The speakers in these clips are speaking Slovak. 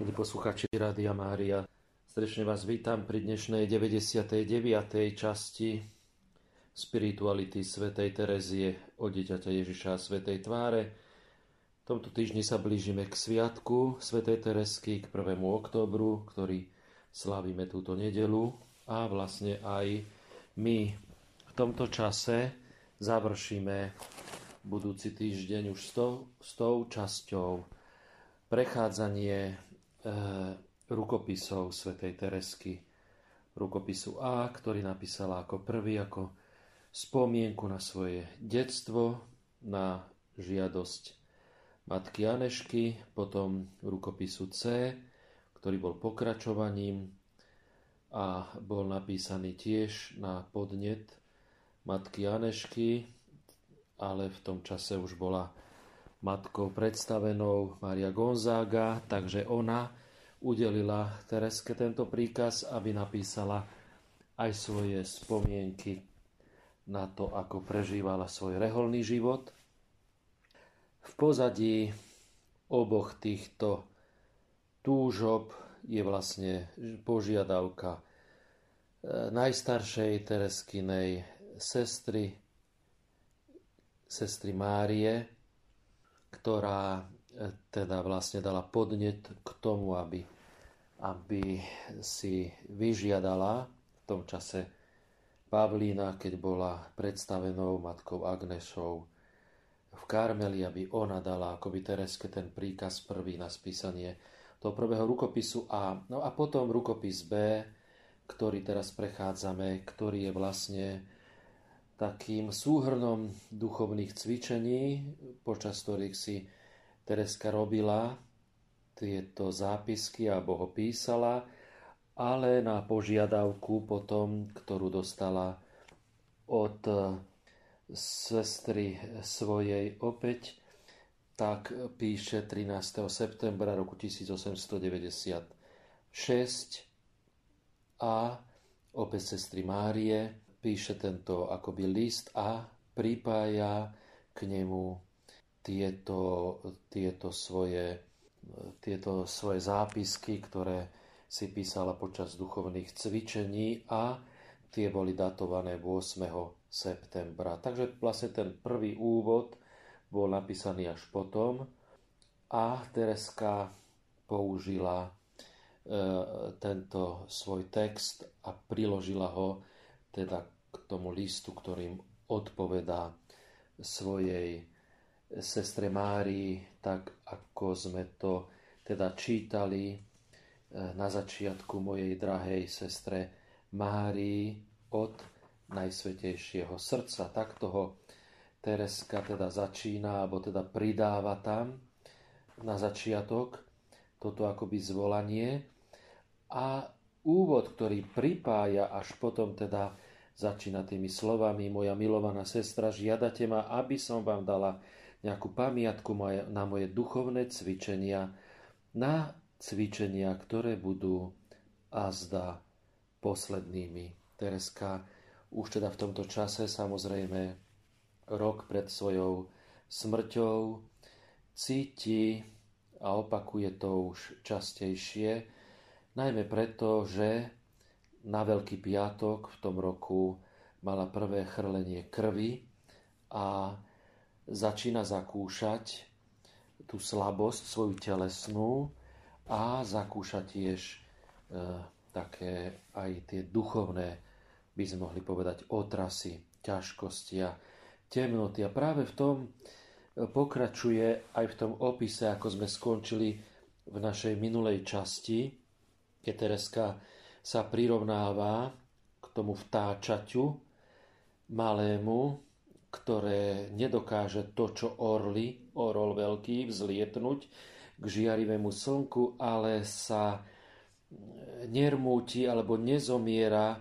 Milí posluchači Rádia Mária, srdečne vás vítam pri dnešnej 99. časti spirituality svätej Terezie o dieťaťa Ježiša a svätej tváre. V tomto týždni sa blížime k sviatku svätej Teresky, k 1. októbru, ktorý slávime túto nedelu a vlastne aj my v tomto čase završíme budúci týždeň už s tou, s tou časťou prechádzanie rukopisov svätej Teresky. Rukopisu A, ktorý napísala ako prvý, ako spomienku na svoje detstvo, na žiadosť matky Anešky, potom rukopisu C, ktorý bol pokračovaním a bol napísaný tiež na podnet matky Anešky, ale v tom čase už bola matkou predstavenou Maria Gonzaga, takže ona udelila Tereske tento príkaz, aby napísala aj svoje spomienky na to, ako prežívala svoj reholný život. V pozadí oboch týchto túžob je vlastne požiadavka e, najstaršej Tereskinej sestry, sestry Márie, ktorá e, teda vlastne dala podnet k tomu, aby, aby si vyžiadala v tom čase Pavlína, keď bola predstavenou matkou Agnešou v Karmeli, aby ona dala akoby Tereske ten príkaz prvý na spísanie toho prvého rukopisu A. No a potom rukopis B, ktorý teraz prechádzame, ktorý je vlastne takým súhrnom duchovných cvičení, počas ktorých si Tereska robila tieto zápisky alebo ho písala, ale na požiadavku potom, ktorú dostala od sestry svojej opäť, tak píše 13. septembra roku 1896 a opäť sestry Márie píše tento akoby list a pripája k nemu tieto, tieto, svoje, tieto svoje zápisky, ktoré si písala počas duchovných cvičení a tie boli datované 8. septembra. Takže vlastne ten prvý úvod bol napísaný až potom a Tereska použila e, tento svoj text a priložila ho teda k tomu listu, ktorým odpovedá svojej sestre Márii, tak ako sme to teda čítali eh, na začiatku mojej drahej sestre Márii od Najsvetejšieho srdca. Tak toho Tereska teda začína, alebo teda pridáva tam na začiatok toto akoby zvolanie a úvod, ktorý pripája až potom teda Začína tými slovami, moja milovaná sestra, žiadate ma, aby som vám dala nejakú pamiatku na moje duchovné cvičenia, na cvičenia, ktoré budú azda poslednými. Tereska už teda v tomto čase, samozrejme, rok pred svojou smrťou, cíti a opakuje to už častejšie, najmä preto, že na Veľký piatok v tom roku mala prvé chrlenie krvi a začína zakúšať tú slabosť svoju telesnú a zakúša tiež e, také aj tie duchovné, by sme mohli povedať, otrasy, ťažkosti a temnoty. A práve v tom e, pokračuje aj v tom opise, ako sme skončili v našej minulej časti, keď Tereska sa prirovnáva k tomu vtáčaťu malému, ktoré nedokáže to, čo orly, orol veľký, vzlietnúť k žiarivému slnku, ale sa nermúti alebo nezomiera e,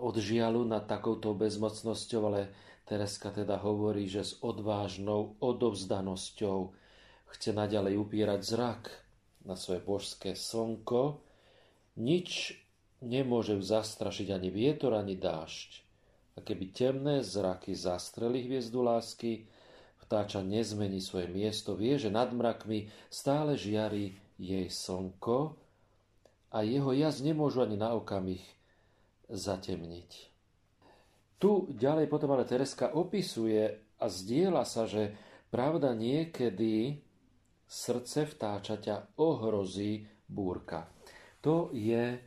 od žialu nad takouto bezmocnosťou, ale Tereska teda hovorí, že s odvážnou odovzdanosťou chce naďalej upierať zrak na svoje božské slnko, nič nemôže zastrašiť ani vietor, ani dážď. A keby temné zraky zastreli hviezdu lásky, vtáča nezmení svoje miesto, vie, že nad mrakmi stále žiari jej slnko a jeho jazd nemôžu ani na okamih zatemniť. Tu ďalej potom ale Tereska opisuje a zdieľa sa, že pravda niekedy srdce vtáčaťa ohrozí búrka. To je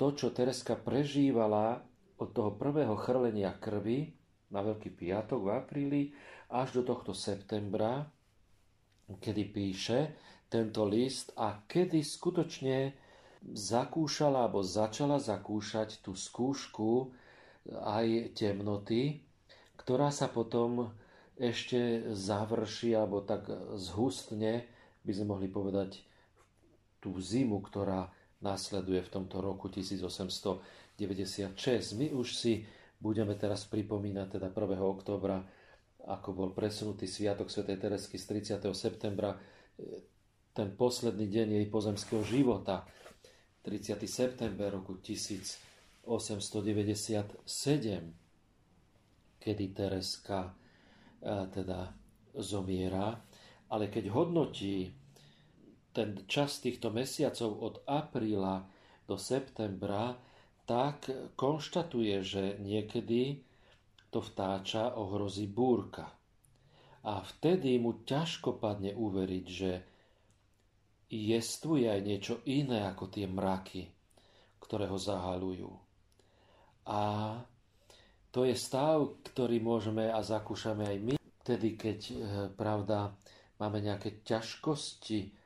to, čo Tereska prežívala od toho prvého chrlenia krvi na Veľký piatok v apríli až do tohto septembra, kedy píše tento list a kedy skutočne zakúšala alebo začala zakúšať tú skúšku aj temnoty, ktorá sa potom ešte završí alebo tak zhustne, by sme mohli povedať, tú zimu, ktorá nasleduje v tomto roku 1896. My už si budeme teraz pripomínať teda 1. oktobra, ako bol presunutý Sviatok Sv. Teresky z 30. septembra, ten posledný deň jej pozemského života, 30. september roku 1897, kedy Tereska e, teda zomiera, ale keď hodnotí ten čas týchto mesiacov od apríla do septembra, tak konštatuje, že niekedy to vtáča ohrozí búrka. A vtedy mu ťažko padne uveriť, že jestvuje aj niečo iné ako tie mraky, ktoré ho zahalujú. A to je stav, ktorý môžeme a zakúšame aj my, vtedy, keď, eh, pravda, máme nejaké ťažkosti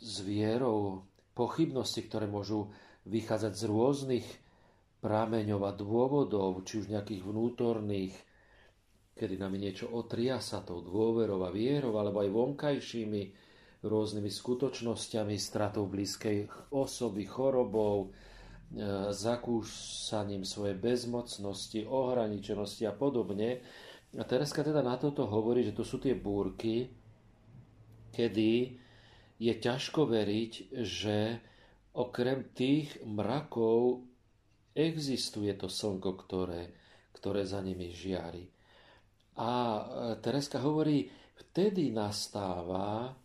s vierou, pochybnosti, ktoré môžu vychádzať z rôznych prámeňov a dôvodov, či už nejakých vnútorných, kedy nám niečo otriasa tou dôverou a vierou, alebo aj vonkajšími rôznymi skutočnosťami, stratou blízkej osoby, chorobou, e, zakúšaním svojej bezmocnosti, ohraničenosti a podobne. A Tereska teda na toto hovorí, že to sú tie búrky, kedy je ťažko veriť, že okrem tých mrakov existuje to slnko, ktoré, ktoré za nimi žiari. A e, Tereska hovorí, vtedy nastáva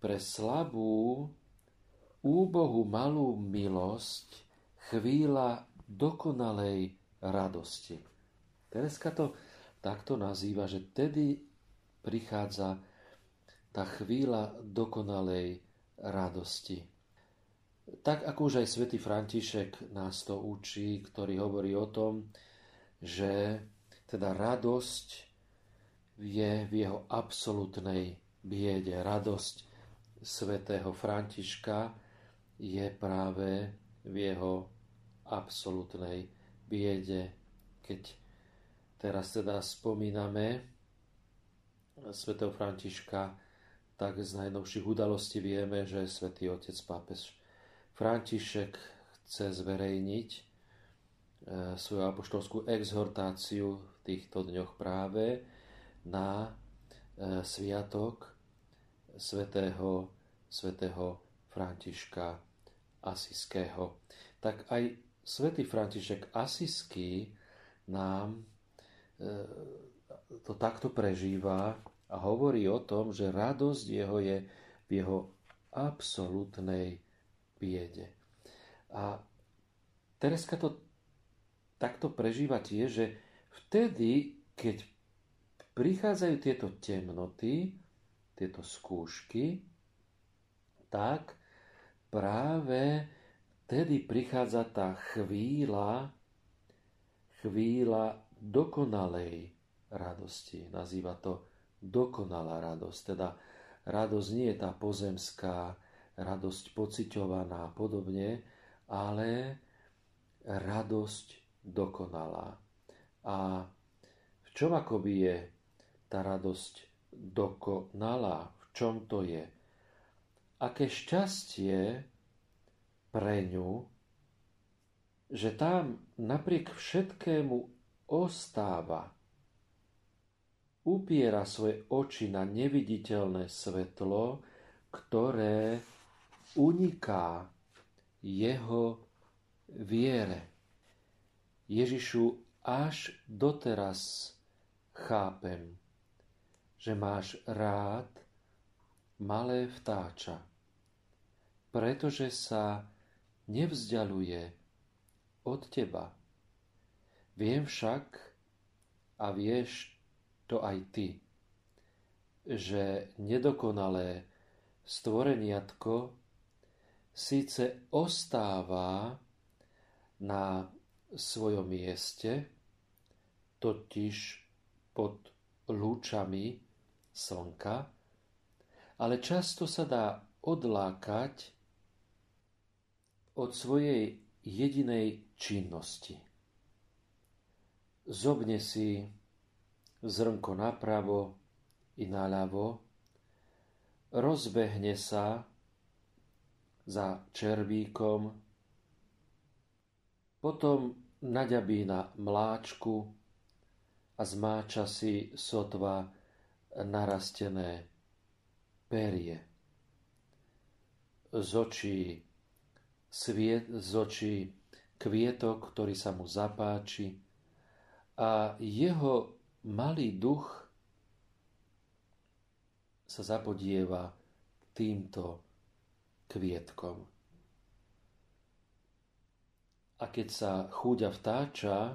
pre slabú, úbohú malú milosť chvíľa dokonalej radosti. Tereska to takto nazýva, že tedy prichádza tá chvíľa dokonalej radosti. Tak ako už aj svätý František nás to učí, ktorý hovorí o tom, že teda radosť je v jeho absolútnej biede. Radosť svätého Františka je práve v jeho absolútnej biede. Keď teraz teda spomíname svätého Františka, tak z najnovších udalostí vieme, že svätý otec pápež František chce zverejniť e, svoju apoštolskú exhortáciu v týchto dňoch práve na e, sviatok svätého, svätého Františka Asiského. Tak aj svätý František Asiský nám e, to takto prežíva a hovorí o tom, že radosť jeho je v jeho absolútnej biede. A Tereska to takto prežíva tiež, že vtedy, keď prichádzajú tieto temnoty, tieto skúšky, tak práve vtedy prichádza tá chvíľa, chvíľa dokonalej radosti. Nazýva to dokonalá radosť. Teda radosť nie je tá pozemská, radosť pociťovaná a podobne, ale radosť dokonalá. A v čom akoby je tá radosť dokonalá? V čom to je? Aké šťastie pre ňu, že tam napriek všetkému ostáva upiera svoje oči na neviditeľné svetlo, ktoré uniká jeho viere. Ježišu, až doteraz chápem, že máš rád malé vtáča, pretože sa nevzdialuje od teba. Viem však, a vieš to aj ty, že nedokonalé stvoreniatko síce ostáva na svojom mieste, totiž pod lúčami slnka, ale často sa dá odlákať od svojej jedinej činnosti. Zobne si zrnko napravo i naľavo, rozbehne sa za červíkom, potom naďabí na mláčku a zmáča si sotva narastené perie. Z očí, sviet, z očí kvietok, ktorý sa mu zapáči a jeho malý duch sa zapodieva týmto kvietkom. A keď sa chúďa vtáča,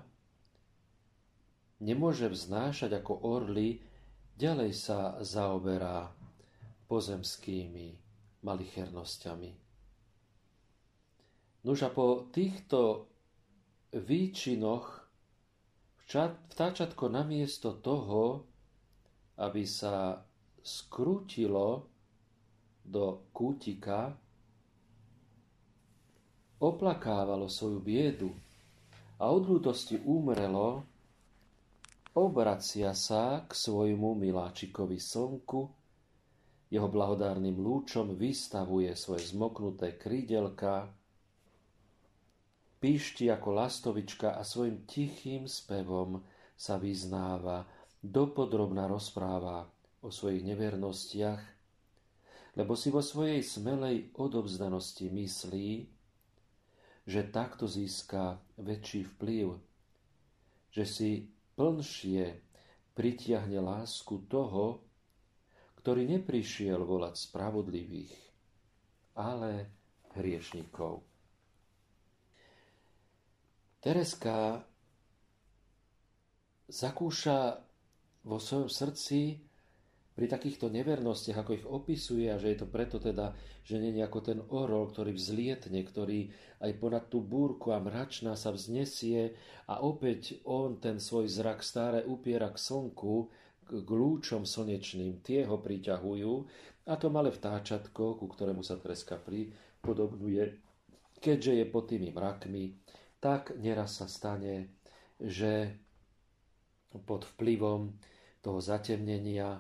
nemôže vznášať ako orly, ďalej sa zaoberá pozemskými malichernosťami. Nuž a po týchto výčinoch vtáčatko namiesto toho, aby sa skrútilo do kútika, oplakávalo svoju biedu a od ľútosti úmrelo, obracia sa k svojmu miláčikovi slnku, jeho blahodárnym lúčom vystavuje svoje zmoknuté krídelka, píšti ako lastovička a svojim tichým spevom sa vyznáva, dopodrobná rozpráva o svojich nevernostiach, lebo si vo svojej smelej odovzdanosti myslí, že takto získa väčší vplyv, že si plnšie pritiahne lásku toho, ktorý neprišiel volať spravodlivých, ale hriešnikov. Tereska zakúša vo svojom srdci pri takýchto nevernostiach, ako ich opisuje, a že je to preto teda, že nie je ako ten orol, ktorý vzlietne, ktorý aj ponad tú búrku a mračná sa vznesie a opäť on ten svoj zrak stále upiera k slnku, k lúčom slnečným, tie ho priťahujú. A to malé vtáčatko, ku ktorému sa treska pripodobňuje, keďže je pod tými mrakmi, tak neraz sa stane, že pod vplyvom toho zatemnenia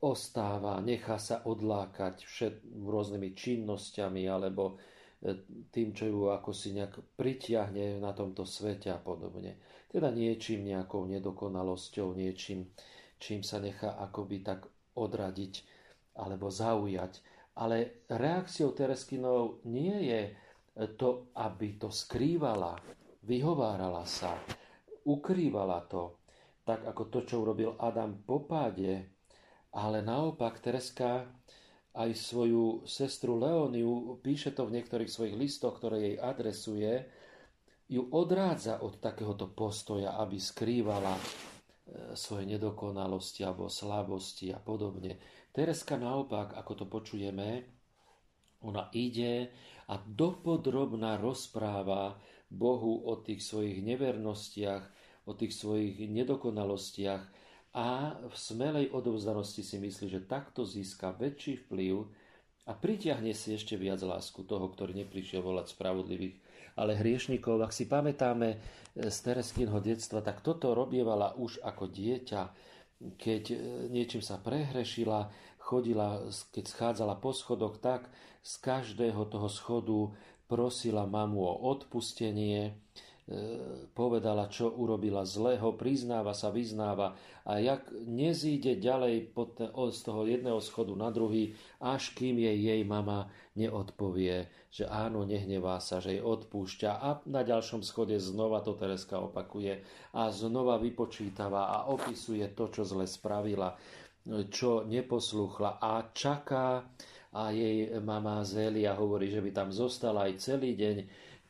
ostáva, nechá sa odlákať všet, rôznymi činnosťami alebo e, tým, čo ju ako si nejak pritiahne na tomto svete a podobne. Teda niečím, nejakou nedokonalosťou, niečím, čím sa nechá akoby tak odradiť alebo zaujať. Ale reakciou Tereskinov nie je to, aby to skrývala, vyhovárala sa, ukrývala to, tak ako to, čo urobil Adam po páde, ale naopak Tereska aj svoju sestru Leoniu, píše to v niektorých svojich listoch, ktoré jej adresuje, ju odrádza od takéhoto postoja, aby skrývala e, svoje nedokonalosti alebo slabosti a podobne. Tereska naopak, ako to počujeme, ona ide a dopodrobná rozpráva Bohu o tých svojich nevernostiach, o tých svojich nedokonalostiach, a v smelej odovzdanosti si myslí, že takto získa väčší vplyv a pritiahne si ešte viac lásku toho, ktorý neprišiel volať spravodlivých, ale hriešnikov. Ak si pamätáme e, z Tereskinho detstva, tak toto robievala už ako dieťa, keď e, niečím sa prehrešila, chodila, keď schádzala po schodoch, tak z každého toho schodu prosila mamu o odpustenie, E, povedala, čo urobila zlého, priznáva sa, vyznáva. A jak nezíde ďalej z toho jedného schodu na druhý, až kým jej jej mama neodpovie, že áno, nehnevá sa, že jej odpúšťa. A na ďalšom schode znova to Tereska opakuje a znova vypočítava a opisuje to, čo zle spravila, čo neposlúchla a čaká, a jej mama Zélia hovorí, že by tam zostala aj celý deň,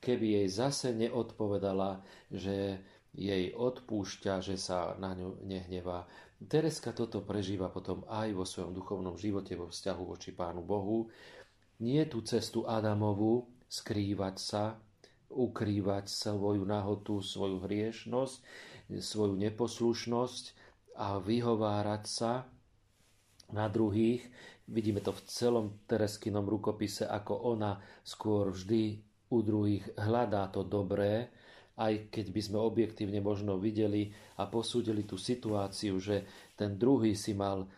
keby jej zase neodpovedala, že jej odpúšťa, že sa na ňu nehnevá. Tereska toto prežíva potom aj vo svojom duchovnom živote, vo vzťahu voči Pánu Bohu. Nie tú cestu Adamovu skrývať sa, ukrývať svoju nahotu, svoju hriešnosť, svoju neposlušnosť a vyhovárať sa na druhých. Vidíme to v celom Tereskinom rukopise, ako ona skôr vždy u druhých hľadá to dobré, aj keď by sme objektívne možno videli a posúdili tú situáciu, že ten druhý si mal e,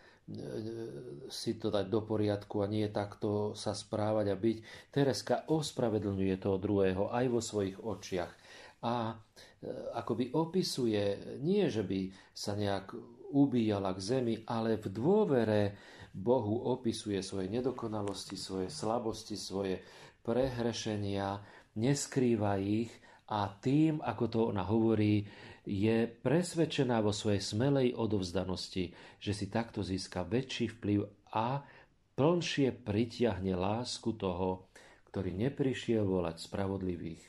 si to dať do poriadku a nie takto sa správať a byť. Tereska ospravedlňuje toho druhého aj vo svojich očiach. A e, akoby opisuje, nie že by sa nejak ubíjala k zemi, ale v dôvere Bohu opisuje svoje nedokonalosti, svoje slabosti, svoje prehrešenia, neskrýva ich a tým, ako to ona hovorí, je presvedčená vo svojej smelej odovzdanosti, že si takto získa väčší vplyv a plnšie pritiahne lásku toho, ktorý neprišiel volať spravodlivých,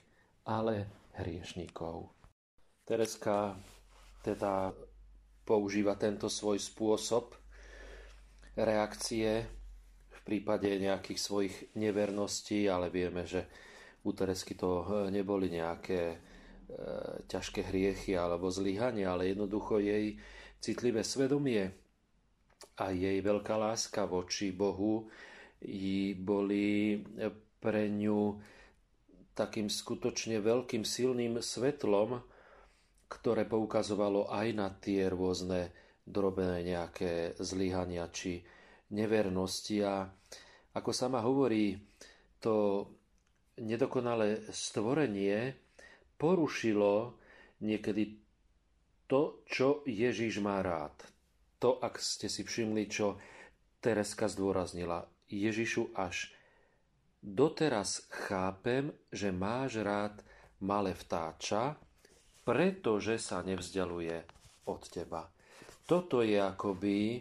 ale hriešníkov. Tereska teda používa tento svoj spôsob reakcie v prípade nejakých svojich neverností, ale vieme, že u Teresky to e, neboli nejaké e, ťažké hriechy alebo zlyhania, ale jednoducho jej citlivé svedomie a jej veľká láska voči Bohu boli pre ňu takým skutočne veľkým silným svetlom, ktoré poukazovalo aj na tie rôzne drobné nejaké zlyhania či nevernosti. A ako sama hovorí, to nedokonalé stvorenie porušilo niekedy to, čo Ježiš má rád. To, ak ste si všimli, čo Tereska zdôraznila. Ježišu, až doteraz chápem, že máš rád malé vtáča, pretože sa nevzdialuje od teba. Toto je akoby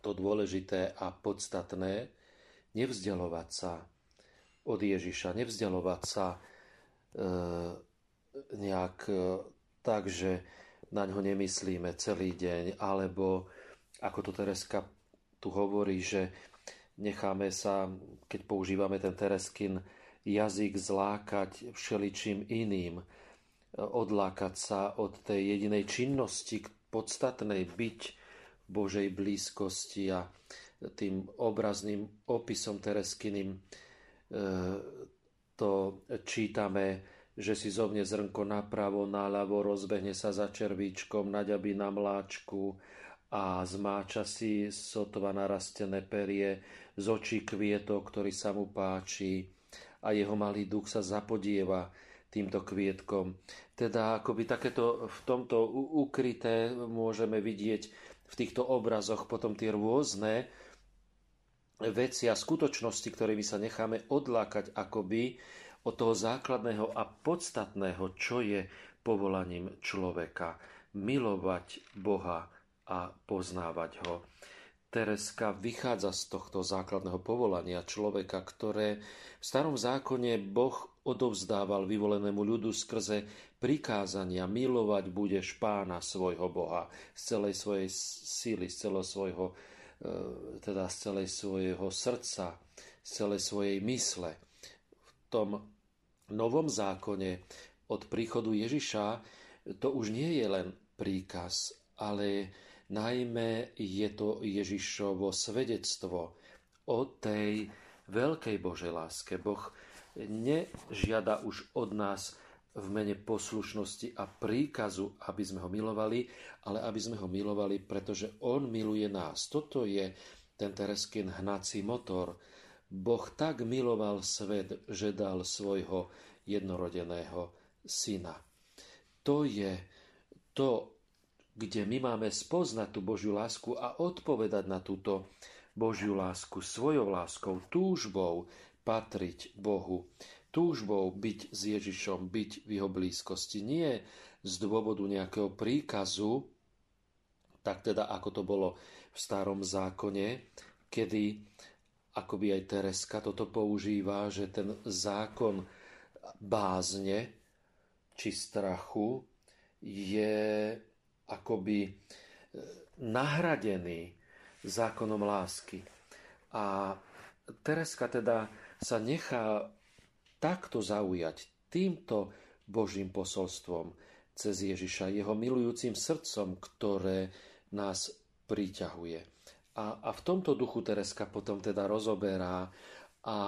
to dôležité a podstatné, nevzdialovať sa od Ježiša, nevzdialovať sa e, nejak e, tak, že na ňo nemyslíme celý deň, alebo ako to Tereska tu hovorí, že necháme sa, keď používame ten Tereskin jazyk, zlákať všeličím iným, odlákať sa od tej jedinej činnosti podstatnej byť v Božej blízkosti a tým obrazným opisom Tereskyným to čítame, že si zovne zrnko napravo, naľavo, rozbehne sa za červíčkom, naďabí na mláčku a zmáča si sotva narastené perie z očí kvietok, ktorý sa mu páči a jeho malý duch sa zapodieva týmto kvietkom. Teda akoby takéto v tomto ukryté môžeme vidieť v týchto obrazoch potom tie rôzne veci a skutočnosti, ktorými sa necháme odlákať akoby od toho základného a podstatného, čo je povolaním človeka. Milovať Boha a poznávať ho. Tereska vychádza z tohto základného povolania človeka, ktoré v starom zákone Boh odovzdával vyvolenému ľudu skrze prikázania milovať budeš pána svojho Boha z celej svojej síly, z celého svojho E, teda z celej svojho srdca, z celej svojej mysle. V tom novom zákone od príchodu Ježiša to už nie je len príkaz, ale najmä je to Ježišovo svedectvo o tej veľkej Božej láske. Boh nežiada už od nás v mene poslušnosti a príkazu, aby sme ho milovali, ale aby sme ho milovali, pretože on miluje nás. Toto je ten Tereskin hnací motor. Boh tak miloval svet, že dal svojho jednorodeného syna. To je to, kde my máme spoznať tú Božiu lásku a odpovedať na túto Božiu lásku svojou láskou, túžbou patriť Bohu túžbou byť s Ježišom, byť v jeho blízkosti. Nie z dôvodu nejakého príkazu, tak teda ako to bolo v starom zákone, kedy akoby aj Tereska toto používa, že ten zákon bázne či strachu je akoby e, nahradený zákonom lásky. A Tereska teda sa nechá takto zaujať týmto Božím posolstvom cez Ježiša, jeho milujúcim srdcom, ktoré nás priťahuje. A, a v tomto duchu Tereska potom teda rozoberá a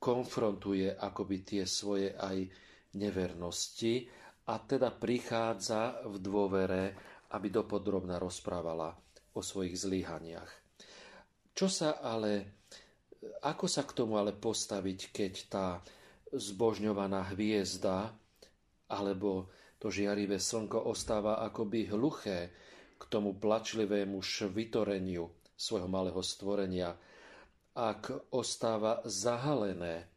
konfrontuje akoby tie svoje aj nevernosti a teda prichádza v dôvere, aby dopodrobne rozprávala o svojich zlyhaniach. Čo sa ale, ako sa k tomu ale postaviť, keď tá zbožňovaná hviezda alebo to žiarivé slnko ostáva akoby hluché k tomu plačlivému švitoreniu svojho malého stvorenia, ak ostáva zahalené.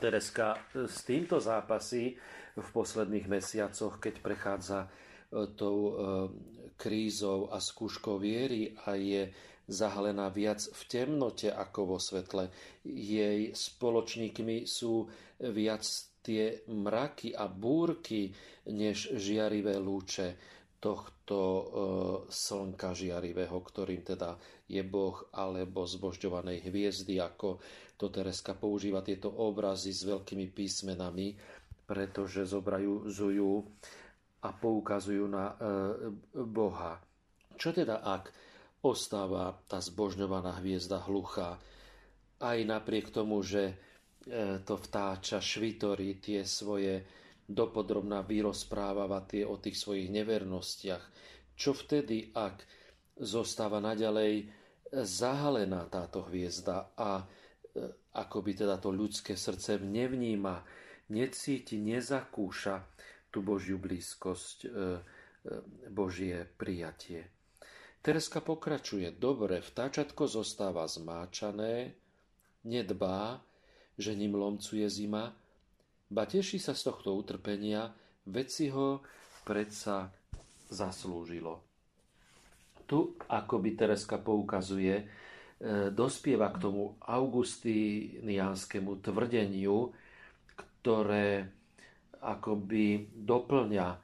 Tereska s týmto zápasí v posledných mesiacoch, keď prechádza e, tou e, krízou a skúškou viery a je zahalená viac v temnote ako vo svetle. Jej spoločníkmi sú viac tie mraky a búrky, než žiarivé lúče tohto e, slnka žiarivého, ktorým teda je Boh alebo zbožďovanej hviezdy, ako to Tereska používa tieto obrazy s veľkými písmenami, pretože zobrazujú a poukazujú na e, Boha. Čo teda ak ostáva tá zbožňovaná hviezda hluchá, aj napriek tomu, že E, to vtáča švitory, tie svoje dopodrobná vyrozprávava tie o tých svojich nevernostiach. Čo vtedy, ak zostáva naďalej zahalená táto hviezda a e, ako by teda to ľudské srdce nevníma, necíti, nezakúša tú Božiu blízkosť, e, Božie prijatie. Tereska pokračuje. Dobre, vtáčatko zostáva zmáčané, nedbá, že ním lomcuje zima, ba teší sa z tohto utrpenia, veď si ho predsa zaslúžilo. Tu, ako by Tereska poukazuje, e, dospieva k tomu augustinianskému tvrdeniu, ktoré akoby doplňa e,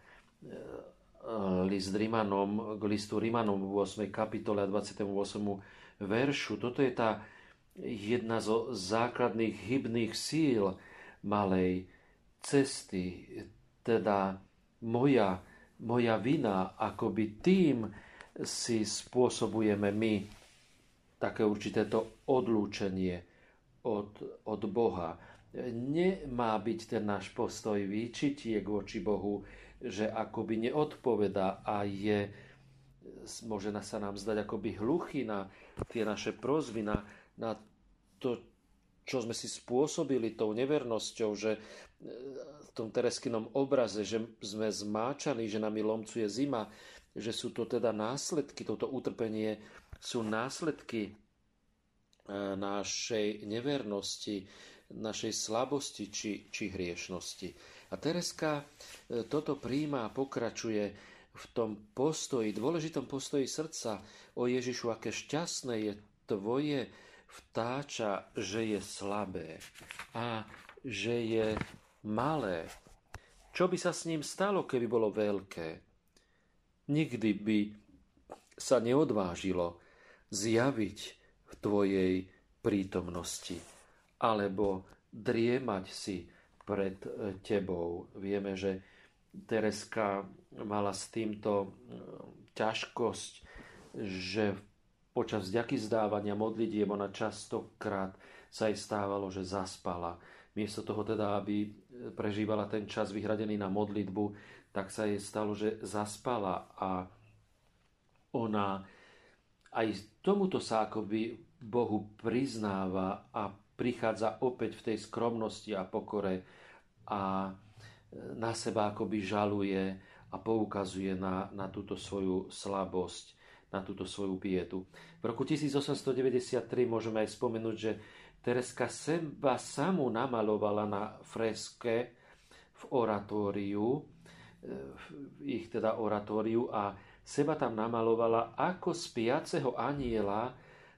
list Rimanom, k listu Rimanom v 8. kapitole a 28. veršu. Toto je tá jedna zo základných hybných síl malej cesty, teda moja, moja vina, akoby tým si spôsobujeme my také určité to odlúčenie od, od Boha. Nemá byť ten náš postoj výčitiek voči Bohu, že akoby neodpoveda a je, môže sa nám zdať akoby hluchý na tie naše prozvy, na, na to, čo sme si spôsobili tou nevernosťou, že e, v tom Tereskinom obraze, že sme zmáčaní, že nami lomcuje zima, že sú to teda následky, toto utrpenie sú následky e, našej nevernosti, našej slabosti či, či hriešnosti. A Tereska e, toto príjma a pokračuje v tom postoji, dôležitom postoji srdca o Ježišu, aké šťastné je tvoje vtáča, že je slabé a že je malé. Čo by sa s ním stalo, keby bolo veľké? Nikdy by sa neodvážilo zjaviť v tvojej prítomnosti alebo driemať si pred tebou. Vieme, že Tereska mala s týmto ťažkosť, že Počas vďaky zdávania modlitieb ona častokrát sa jej stávalo, že zaspala. Miesto toho teda, aby prežívala ten čas vyhradený na modlitbu, tak sa jej stalo, že zaspala a ona aj tomuto sa akoby Bohu priznáva a prichádza opäť v tej skromnosti a pokore a na seba akoby žaluje a poukazuje na, na túto svoju slabosť na túto svoju biedu. V roku 1893 môžeme aj spomenúť, že Tereska seba samú namalovala na freske v oratóriu, v ich teda oratóriu a seba tam namalovala ako spiaceho aniela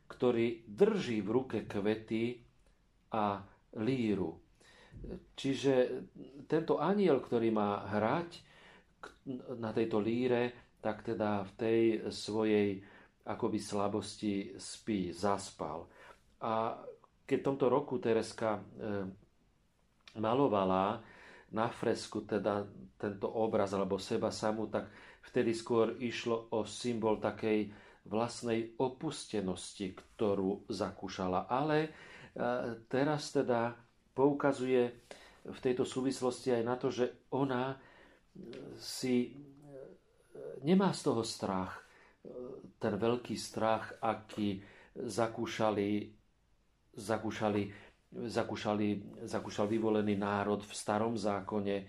ktorý drží v ruke kvety a líru. Čiže tento aniel, ktorý má hrať na tejto líre, tak teda v tej svojej akoby slabosti spí, zaspal. A keď v tomto roku Tereska e, malovala na fresku teda tento obraz alebo seba samú, tak vtedy skôr išlo o symbol takej vlastnej opustenosti, ktorú zakúšala. Ale teraz teda poukazuje v tejto súvislosti aj na to, že ona si nemá z toho strach, ten veľký strach, aký zakúšali, zakúšali, zakúšali, zakúšal vyvolený národ v starom zákone,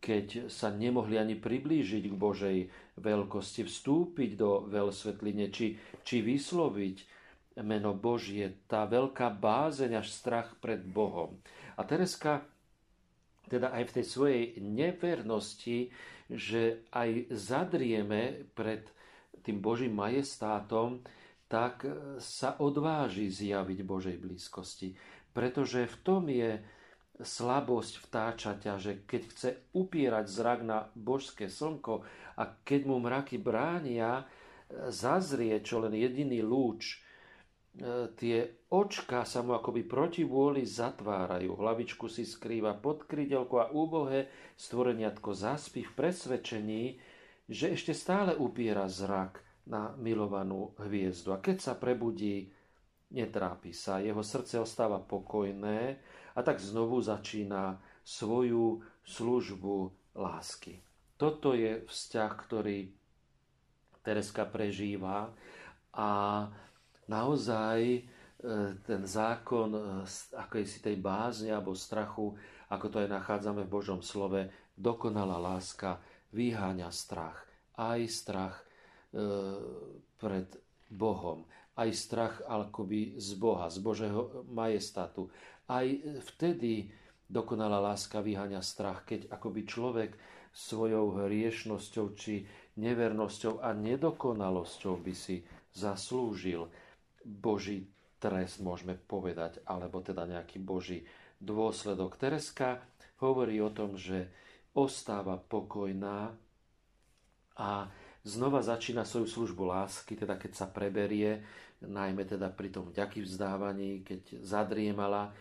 keď sa nemohli ani priblížiť k Božej veľkosti, vstúpiť do veľsvetline, či, či vysloviť meno Božie, tá veľká bázeň až strach pred Bohom. A Tereska teda aj v tej svojej nevernosti že aj zadrieme pred tým Božím majestátom, tak sa odváži zjaviť Božej blízkosti. Pretože v tom je slabosť vtáčaťa, že keď chce upierať zrak na božské slnko a keď mu mraky bránia, zazrie čo len jediný lúč tie očka sa mu akoby proti vôli zatvárajú. Hlavičku si skrýva pod krydelku a úbohé stvoreniatko zaspí v presvedčení, že ešte stále upiera zrak na milovanú hviezdu. A keď sa prebudí, netrápi sa, jeho srdce ostáva pokojné a tak znovu začína svoju službu lásky. Toto je vzťah, ktorý Tereska prežíva a naozaj e, ten zákon e, akejsi tej bázne alebo strachu, ako to aj nachádzame v Božom slove, dokonalá láska vyháňa strach. Aj strach e, pred Bohom, aj strach akoby z Boha, z Božého majestátu. Aj vtedy dokonalá láska vyháňa strach, keď akoby človek svojou hriešnosťou či nevernosťou a nedokonalosťou by si zaslúžil Boží trest, môžeme povedať, alebo teda nejaký Boží dôsledok. Tereska hovorí o tom, že ostáva pokojná a znova začína svoju službu lásky, teda keď sa preberie, najmä teda pri tom vďaky vzdávaní, keď zadriemala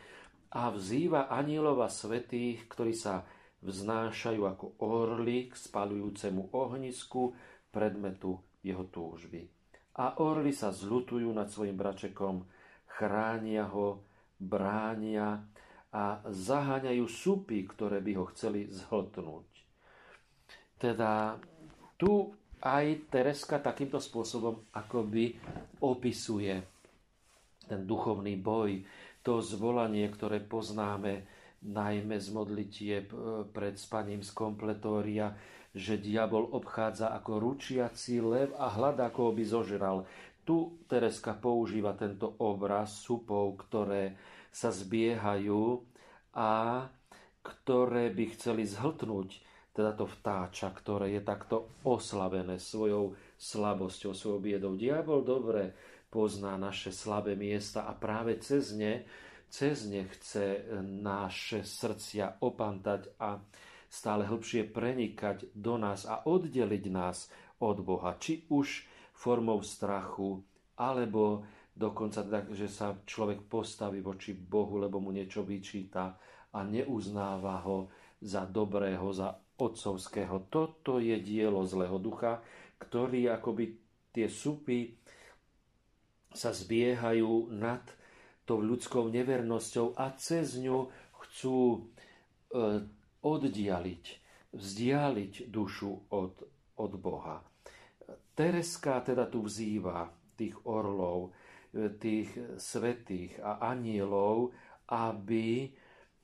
a vzýva anielova svetých, ktorí sa vznášajú ako orly k spalujúcemu ohnisku predmetu jeho túžby a orly sa zlutujú nad svojim bračekom, chránia ho, bránia a zaháňajú supy, ktoré by ho chceli zhltnúť. Teda tu aj Tereska takýmto spôsobom akoby opisuje ten duchovný boj, to zvolanie, ktoré poznáme najmä z modlitieb e, pred spaním z kompletória, že diabol obchádza ako ručiaci lev a hľadá, koho by zožral. Tu Tereska používa tento obraz supov, ktoré sa zbiehajú a ktoré by chceli zhltnúť teda to vtáča, ktoré je takto oslavené svojou slabosťou, svojou biedou. Diabol dobre pozná naše slabé miesta a práve cez ne, cez ne chce naše srdcia opantať a stále hlbšie prenikať do nás a oddeliť nás od Boha. Či už formou strachu, alebo dokonca tak, že sa človek postaví voči Bohu, lebo mu niečo vyčíta a neuznáva ho za dobrého, za otcovského. Toto je dielo zlého ducha, ktorý akoby tie supy sa zbiehajú nad tou ľudskou nevernosťou a cez ňu chcú e, oddialiť, vzdialiť dušu od, od Boha. Tereska teda tu vzýva tých orlov, tých svetých a anielov, aby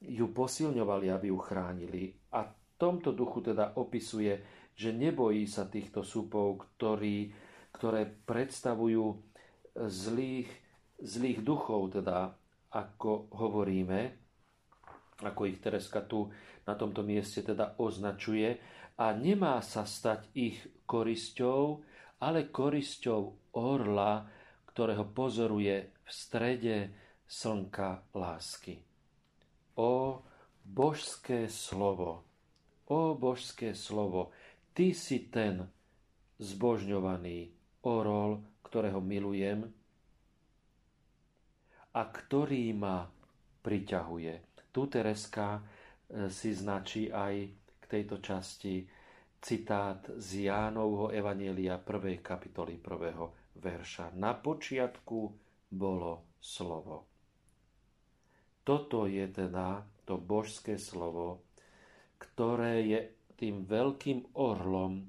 ju posilňovali, aby ju chránili. A tomto duchu teda opisuje, že nebojí sa týchto súpov, ktorí, ktoré predstavujú zlých, zlých duchov, teda ako hovoríme, ako ich Tereska tu na tomto mieste teda označuje, a nemá sa stať ich korisťou, ale korisťou orla, ktorého pozoruje v strede slnka lásky. O božské slovo, o božské slovo, ty si ten zbožňovaný orol, ktorého milujem a ktorý ma priťahuje. Tu Tereska e, si značí aj k tejto časti citát z Jánovho Evanielia 1. kapitoly 1. verša. Na počiatku bolo slovo. Toto je teda to božské slovo, ktoré je tým veľkým orlom,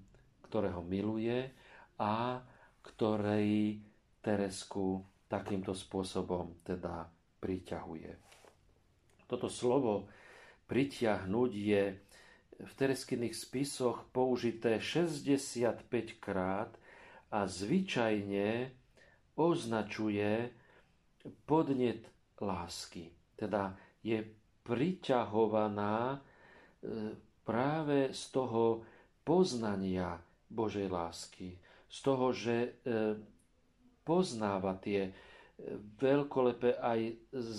ktorého miluje a ktorej Teresku takýmto spôsobom teda priťahuje. Toto slovo pritiahnuť je v Tereskyných spisoch použité 65 krát a zvyčajne označuje podnet lásky. Teda je priťahovaná e, práve z toho poznania Božej lásky, z toho, že e, poznáva tie e, veľkolepé aj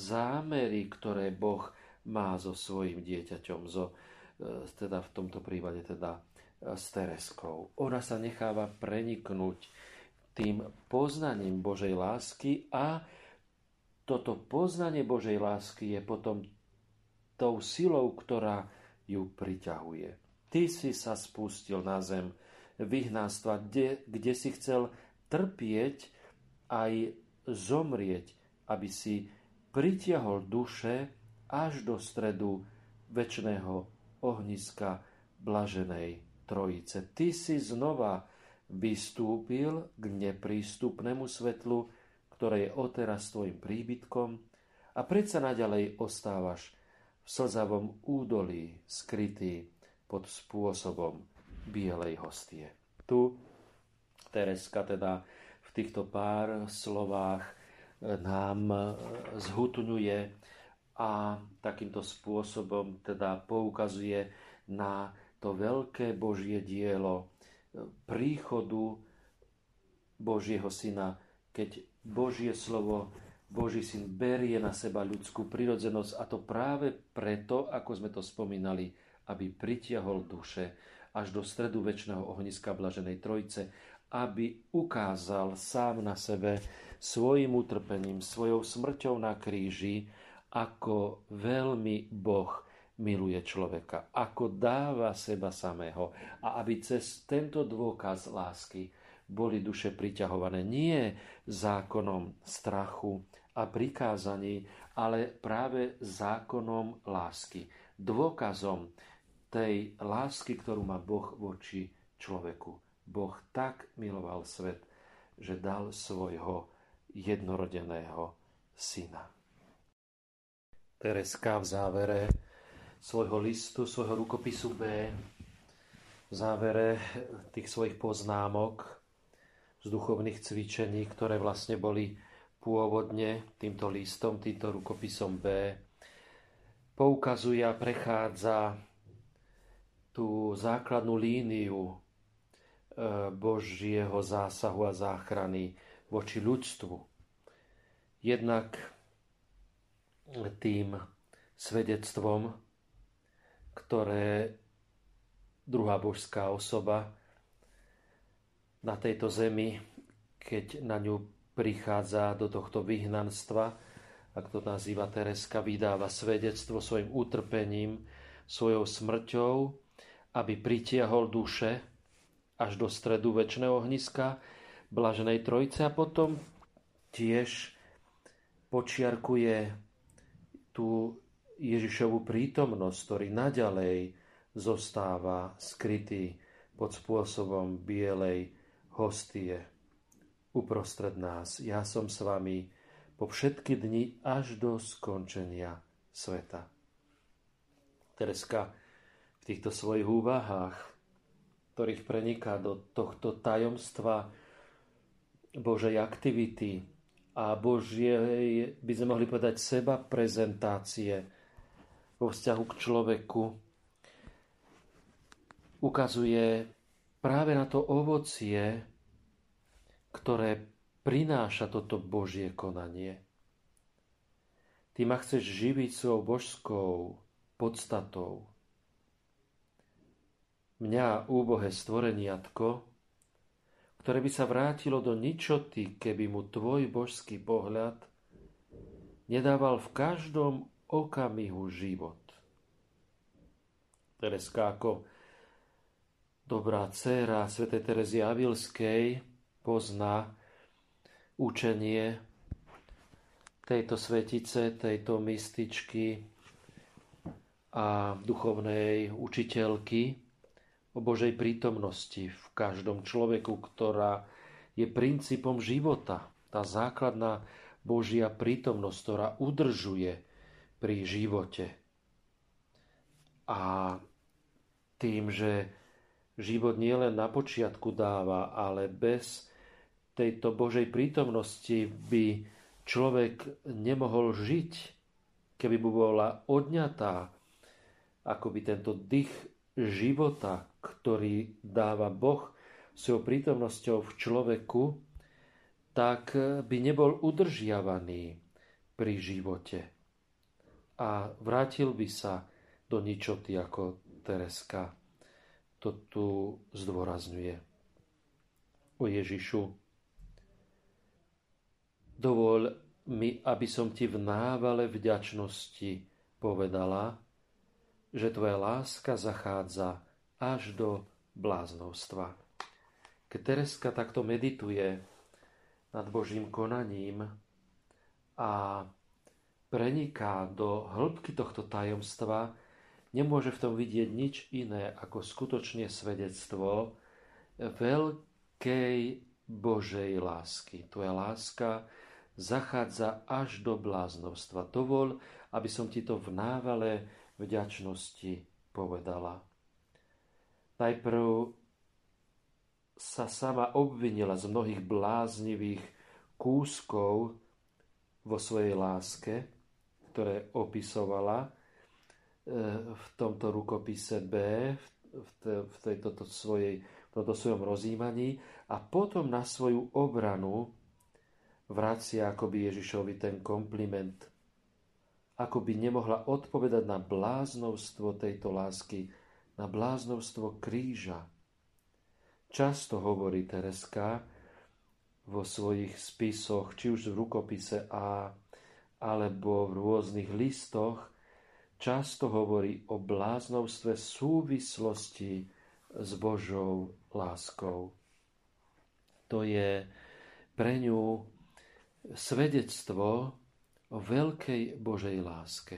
zámery, ktoré Boh má so svojim dieťaťom, so, e, teda v tomto prípade teda s Tereskou. Ona sa necháva preniknúť tým poznaním Božej lásky a toto poznanie Božej lásky je potom tou silou, ktorá ju priťahuje. Ty si sa spustil na zem vyhnánstva, kde, kde si chcel trpieť aj zomrieť, aby si pritiahol duše až do stredu väčšného ohniska blaženej trojice. Ty si znova vystúpil k neprístupnému svetlu, ktoré je odteraz tvojim príbytkom a predsa naďalej ostávaš v slzavom údolí skrytý pod spôsobom bielej hostie. Tu Tereska teda týchto pár slovách nám zhutňuje a takýmto spôsobom teda poukazuje na to veľké Božie dielo príchodu Božieho Syna, keď Božie slovo, Boží Syn berie na seba ľudskú prirodzenosť a to práve preto, ako sme to spomínali, aby pritiahol duše až do stredu väčšného ohniska Blaženej Trojce aby ukázal sám na sebe svojim utrpením, svojou smrťou na kríži, ako veľmi Boh miluje človeka, ako dáva seba samého a aby cez tento dôkaz lásky boli duše priťahované nie zákonom strachu a prikázaní, ale práve zákonom lásky, dôkazom tej lásky, ktorú má Boh voči človeku. Boh tak miloval svet, že dal svojho jednorodeného syna. Tereska v závere svojho listu, svojho rukopisu B, v závere tých svojich poznámok z duchovných cvičení, ktoré vlastne boli pôvodne týmto listom, týmto rukopisom B, poukazuje a prechádza tú základnú líniu Božieho zásahu a záchrany voči ľudstvu. Jednak tým svedectvom, ktoré druhá božská osoba na tejto zemi, keď na ňu prichádza do tohto vyhnanstva, ak to nazýva Tereska, vydáva svedectvo svojim utrpením, svojou smrťou, aby pritiahol duše až do stredu väčšného hniska Blaženej Trojice a potom tiež počiarkuje tú Ježišovú prítomnosť, ktorý naďalej zostáva skrytý pod spôsobom bielej hostie uprostred nás. Ja som s vami po všetky dni až do skončenia sveta. Tereska v týchto svojich úvahách ktorých preniká do tohto tajomstva Božej aktivity a Božej, by sme mohli povedať, seba prezentácie vo vzťahu k človeku, ukazuje práve na to ovocie, ktoré prináša toto Božie konanie. Ty ma chceš živiť svojou božskou podstatou. Mňa, úbohé stvoreniatko, ktoré by sa vrátilo do ničoty, keby mu tvoj božský pohľad nedával v každom okamihu život. Tereska ako dobrá dcéra Sv. Terezy Avilskej pozná učenie tejto svetice, tejto mystičky a duchovnej učiteľky, o Božej prítomnosti v každom človeku, ktorá je princípom života. Tá základná Božia prítomnosť, ktorá udržuje pri živote. A tým, že život nielen na počiatku dáva, ale bez tejto Božej prítomnosti by človek nemohol žiť, keby mu bola odňatá akoby tento dých života, ktorý dáva Boh svojou prítomnosťou v človeku, tak by nebol udržiavaný pri živote. A vrátil by sa do ničoty ako Tereska. To tu zdôrazňuje. O Ježišu, dovol mi, aby som ti v návale vďačnosti povedala, že tvoja láska zachádza až do bláznovstva. Keď Tereska takto medituje nad Božím konaním a preniká do hĺbky tohto tajomstva, nemôže v tom vidieť nič iné ako skutočne svedectvo veľkej Božej lásky. Tvoja láska zachádza až do bláznovstva. Dovol, aby som ti to v návale vďačnosti povedala. Najprv sa sama obvinila z mnohých bláznivých kúskov vo svojej láske, ktoré opisovala e, v tomto rukopise B, v tejto svojej, v tomto svojom rozjímaní a potom na svoju obranu vracia akoby Ježišovi ten kompliment ako by nemohla odpovedať na bláznovstvo tejto lásky, na bláznovstvo kríža. Často hovorí Tereska vo svojich spisoch, či už v rukopise A, alebo v rôznych listoch, často hovorí o bláznovstve súvislosti s Božou láskou. To je pre ňu svedectvo o veľkej Božej láske.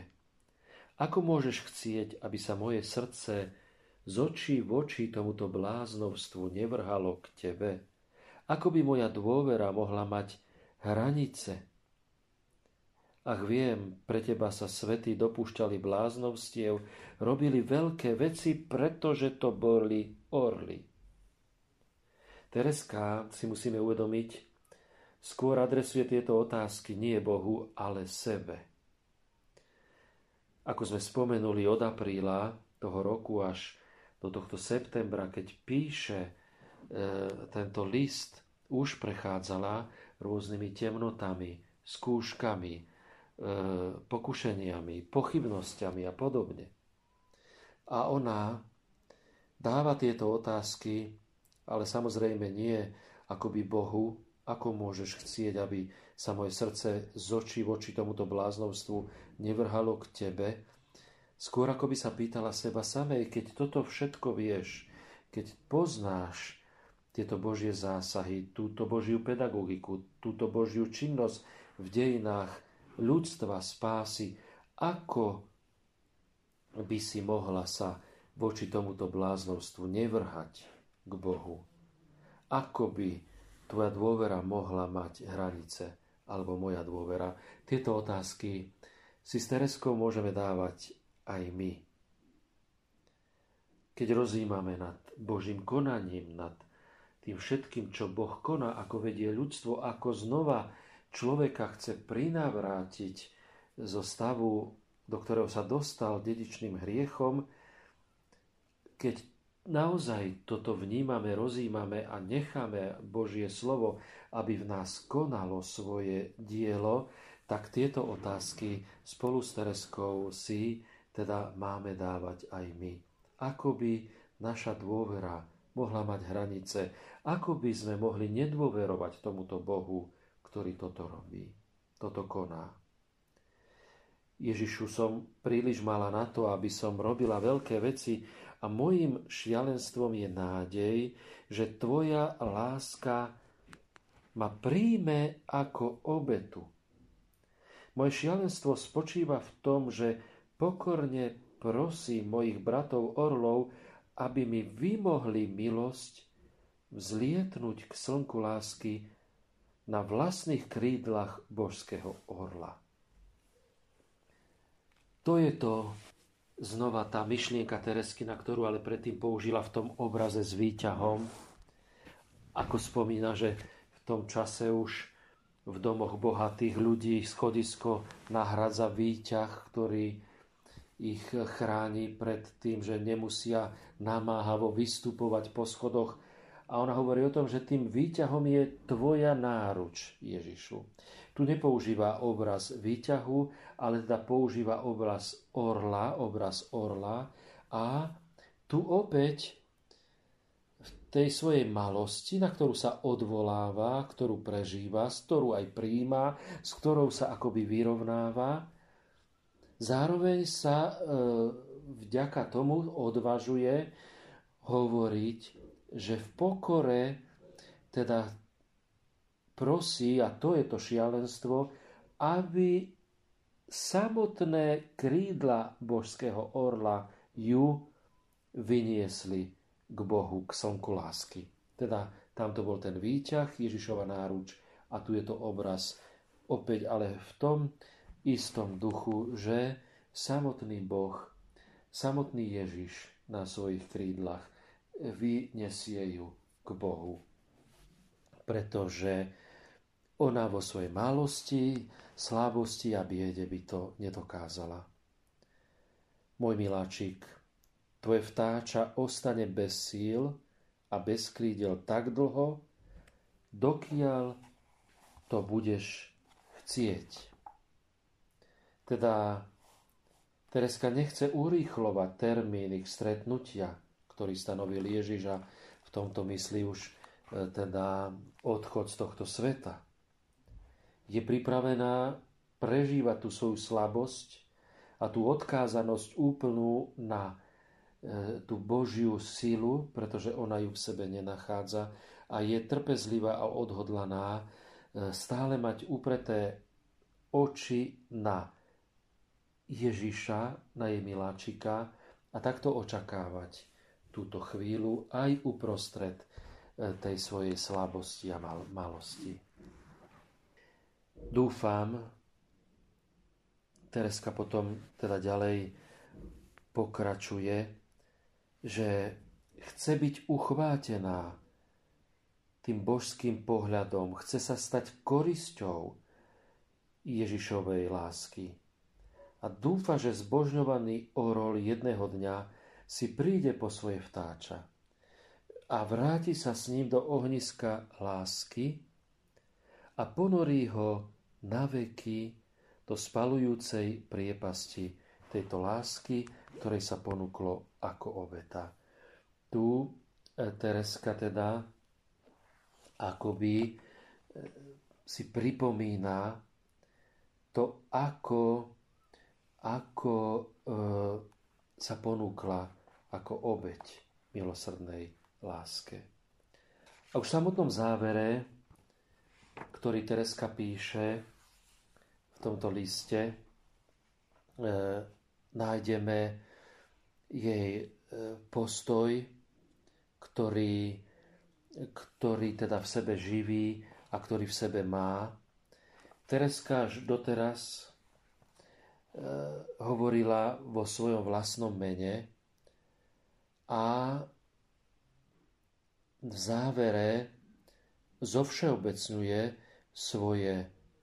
Ako môžeš chcieť, aby sa moje srdce z očí v oči tomuto bláznovstvu nevrhalo k tebe? Ako by moja dôvera mohla mať hranice? Ach viem, pre teba sa svety dopúšťali bláznovstiev, robili veľké veci, pretože to boli orly. Tereska si musíme uvedomiť, skôr adresuje tieto otázky nie Bohu, ale sebe. Ako sme spomenuli od apríla toho roku až do tohto septembra, keď píše e, tento list, už prechádzala rôznymi temnotami, skúškami, e, pokušeniami, pochybnosťami a podobne. A ona dáva tieto otázky, ale samozrejme nie akoby Bohu, ako môžeš chcieť, aby sa moje srdce z očí voči tomuto bláznovstvu nevrhalo k tebe? Skôr ako by sa pýtala seba samej, keď toto všetko vieš, keď poznáš tieto Božie zásahy, túto Božiu pedagogiku, túto Božiu činnosť v dejinách ľudstva, spásy, ako by si mohla sa voči tomuto bláznovstvu nevrhať k Bohu? Ako by tvoja dôvera mohla mať hranice, alebo moja dôvera. Tieto otázky si s Tereskou môžeme dávať aj my. Keď rozímame nad Božím konaním, nad tým všetkým, čo Boh koná, ako vedie ľudstvo, ako znova človeka chce prinavrátiť zo stavu, do ktorého sa dostal dedičným hriechom, keď naozaj toto vnímame, rozímame a necháme Božie slovo, aby v nás konalo svoje dielo, tak tieto otázky spolu s Tereskou si teda máme dávať aj my. Ako by naša dôvera mohla mať hranice, ako by sme mohli nedôverovať tomuto Bohu, ktorý toto robí, toto koná. Ježišu, som príliš mala na to, aby som robila veľké veci a mojim šialenstvom je nádej, že tvoja láska ma príjme ako obetu. Moje šialenstvo spočíva v tom, že pokorne prosím mojich bratov orlov, aby mi vymohli milosť vzlietnúť k slnku lásky na vlastných krídlach božského orla. To je to znova tá myšlienka Teresky, na ktorú ale predtým použila v tom obraze s výťahom. Ako spomína, že v tom čase už v domoch bohatých ľudí schodisko nahradza výťah, ktorý ich chráni pred tým, že nemusia namáhavo vystupovať po schodoch. A ona hovorí o tom, že tým výťahom je tvoja náruč, Ježišu. Tu nepoužíva obraz výťahu, ale teda používa obraz orla, obraz orla a tu opäť v tej svojej malosti, na ktorú sa odvoláva, ktorú prežíva, z ktorú aj príjma, s ktorou sa akoby vyrovnáva, zároveň sa e, vďaka tomu odvažuje hovoriť, že v pokore teda prosí, a to je to šialenstvo, aby samotné krídla božského orla ju vyniesli k Bohu, k slnku lásky. Teda tamto bol ten výťah, Ježišova náruč a tu je to obraz opäť ale v tom istom duchu, že samotný Boh, samotný Ježiš na svojich krídlach vyniesie ju k Bohu. Pretože ona vo svojej málosti, slábosti a biede by to nedokázala. Môj miláčik, tvoje vtáča ostane bez síl a bez krídel tak dlho, dokiaľ to budeš chcieť. Teda Tereska nechce urýchlovať termín ich stretnutia, ktorý stanovil Ježiš a v tomto myslí už e, teda odchod z tohto sveta. Je pripravená prežívať tú svoju slabosť a tú odkázanosť úplnú na e, tú Božiu silu, pretože ona ju v sebe nenachádza a je trpezlivá a odhodlaná e, stále mať upreté oči na Ježiša, na jej miláčika a takto očakávať túto chvíľu aj uprostred e, tej svojej slabosti a malosti. Dúfam, Tereska potom teda ďalej pokračuje, že chce byť uchvátená tým božským pohľadom, chce sa stať korisťou Ježišovej lásky. A dúfa, že zbožňovaný orol jedného dňa si príde po svoje vtáča a vráti sa s ním do ohniska lásky, a ponorí ho na veky do spalujúcej priepasti tejto lásky, ktorej sa ponúklo ako obeta. Tu e, Tereska teda akoby e, si pripomína to, ako, ako e, sa ponúkla ako obeť milosrdnej láske. A už v samotnom závere ktorý Tereska píše v tomto liste, e, nájdeme jej e, postoj, ktorý, ktorý teda v sebe živí a ktorý v sebe má. Tereska až doteraz hovorila vo svojom vlastnom mene a v závere zovšeobecňuje svoje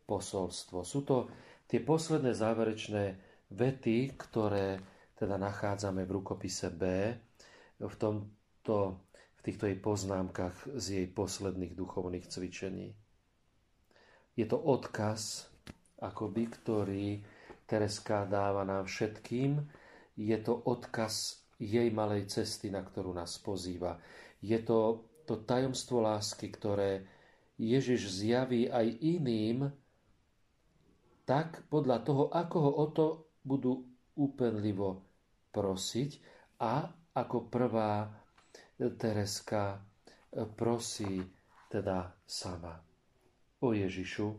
posolstvo. Sú to tie posledné záverečné vety, ktoré teda nachádzame v rukopise B, v tom týchto, v týchto jej poznámkach z jej posledných duchovných cvičení. Je to odkaz, akoby, ktorý Tereska dáva nám všetkým. Je to odkaz jej malej cesty, na ktorú nás pozýva. Je to to tajomstvo lásky, ktoré Ježiš zjaví aj iným, tak podľa toho, ako ho o to budú úpenlivo prosiť a ako prvá Tereska prosí teda sama. O Ježišu,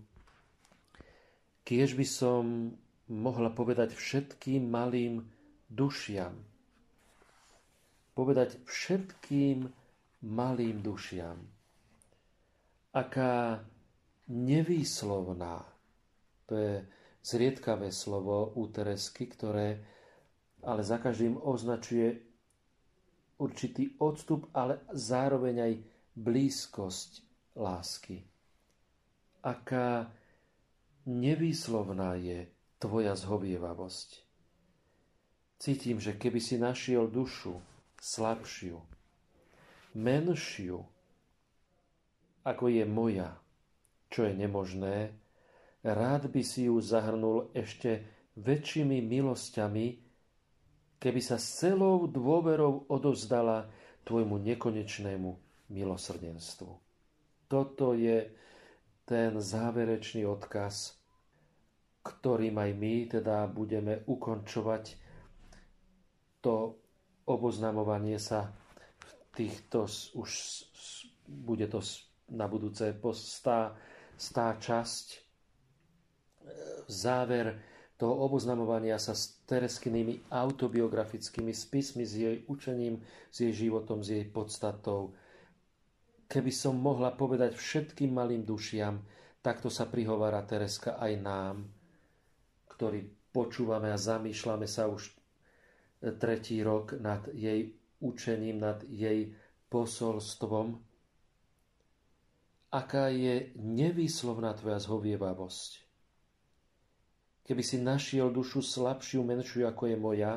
kiež by som mohla povedať všetkým malým dušiam, povedať všetkým malým dušiam, aká nevýslovná, to je zriedkavé slovo u Teresky, ktoré ale za každým označuje určitý odstup, ale zároveň aj blízkosť lásky. Aká nevýslovná je tvoja zhovievavosť. Cítim, že keby si našiel dušu slabšiu, menšiu, ako je moja, čo je nemožné, rád by si ju zahrnul ešte väčšími milosťami, keby sa s celou dôverou odovzdala tvojmu nekonečnému milosrdenstvu. Toto je ten záverečný odkaz, ktorým aj my teda budeme ukončovať to oboznamovanie sa v týchto už bude to na budúce stá, stá časť záver toho oboznamovania sa s Tereskynými autobiografickými spismi, s jej učením, s jej životom, s jej podstatou. Keby som mohla povedať všetkým malým dušiam, takto sa prihovára Tereska aj nám, ktorí počúvame a zamýšľame sa už tretí rok nad jej učením, nad jej posolstvom. Aká je nevýslovná tvoja zhovievavosť Keby si našiel dušu slabšiu, menšiu ako je moja,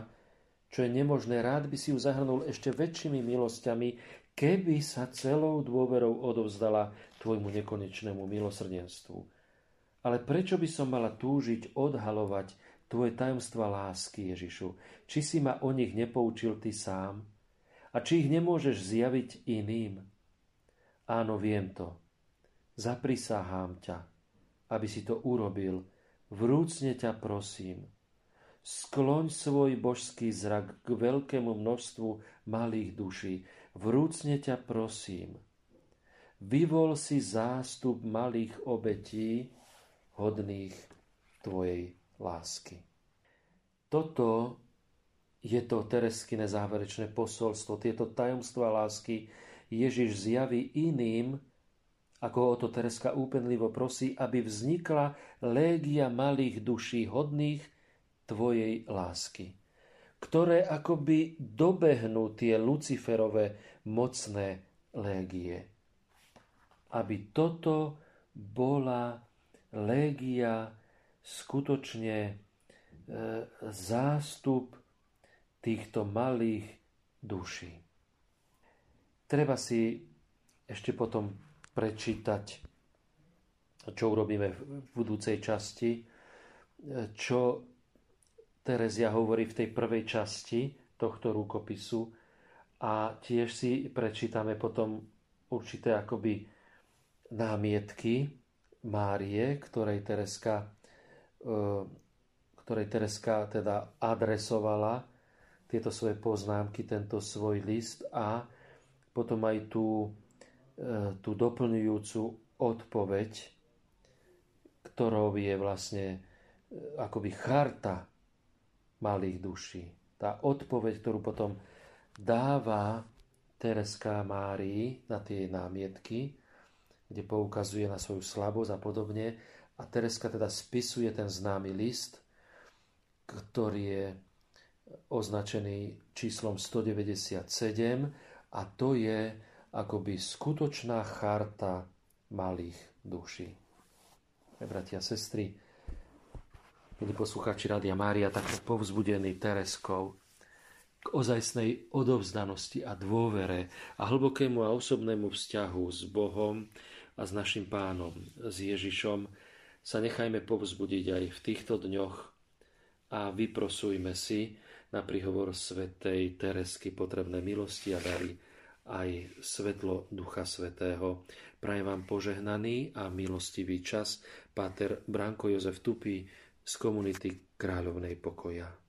čo je nemožné, rád by si ju zahrnul ešte väčšími milosťami, keby sa celou dôverou odovzdala tvojmu nekonečnému milosrdenstvu. Ale prečo by som mala túžiť odhalovať tvoje tajomstva lásky, Ježišu? Či si ma o nich nepoučil ty sám? A či ich nemôžeš zjaviť iným? Áno, viem to. Zaprisahám ťa, aby si to urobil, Vrúcne ťa prosím, skloň svoj božský zrak k veľkému množstvu malých duší. Vrúcne ťa prosím, vyvol si zástup malých obetí hodných tvojej lásky. Toto je to Tereskine záverečné posolstvo. Tieto tajomstva lásky Ježiš zjaví iným, ako o to Tereska úpenlivo prosí, aby vznikla légia malých duší hodných Tvojej lásky, ktoré akoby dobehnú tie Luciferové mocné légie. Aby toto bola légia skutočne e, zástup týchto malých duší. Treba si ešte potom prečítať, čo urobíme v budúcej časti, čo Terezia hovorí v tej prvej časti tohto rukopisu a tiež si prečítame potom určité akoby námietky Márie, ktorej Tereska, e, ktorej Tereska teda adresovala tieto svoje poznámky, tento svoj list a potom aj tú E, tú doplňujúcu odpoveď, ktorou je vlastne e, akoby charta malých duší. Tá odpoveď, ktorú potom dáva Tereska Márii na tie námietky, kde poukazuje na svoju slabosť a podobne. A Tereska teda spisuje ten známy list, ktorý je označený číslom 197 a to je akoby skutočná charta malých duší. Bratia a sestry, milí poslucháči Rádia Mária, tak povzbudený Tereskou, k ozajstnej odovzdanosti a dôvere a hlbokému a osobnému vzťahu s Bohom a s našim pánom, s Ježišom, sa nechajme povzbudiť aj v týchto dňoch a vyprosujme si na príhovor svätej Teresky potrebné milosti a dary aj svetlo Ducha Svetého. Prajem vám požehnaný a milostivý čas. Páter Branko Jozef Tupí z komunity Kráľovnej pokoja.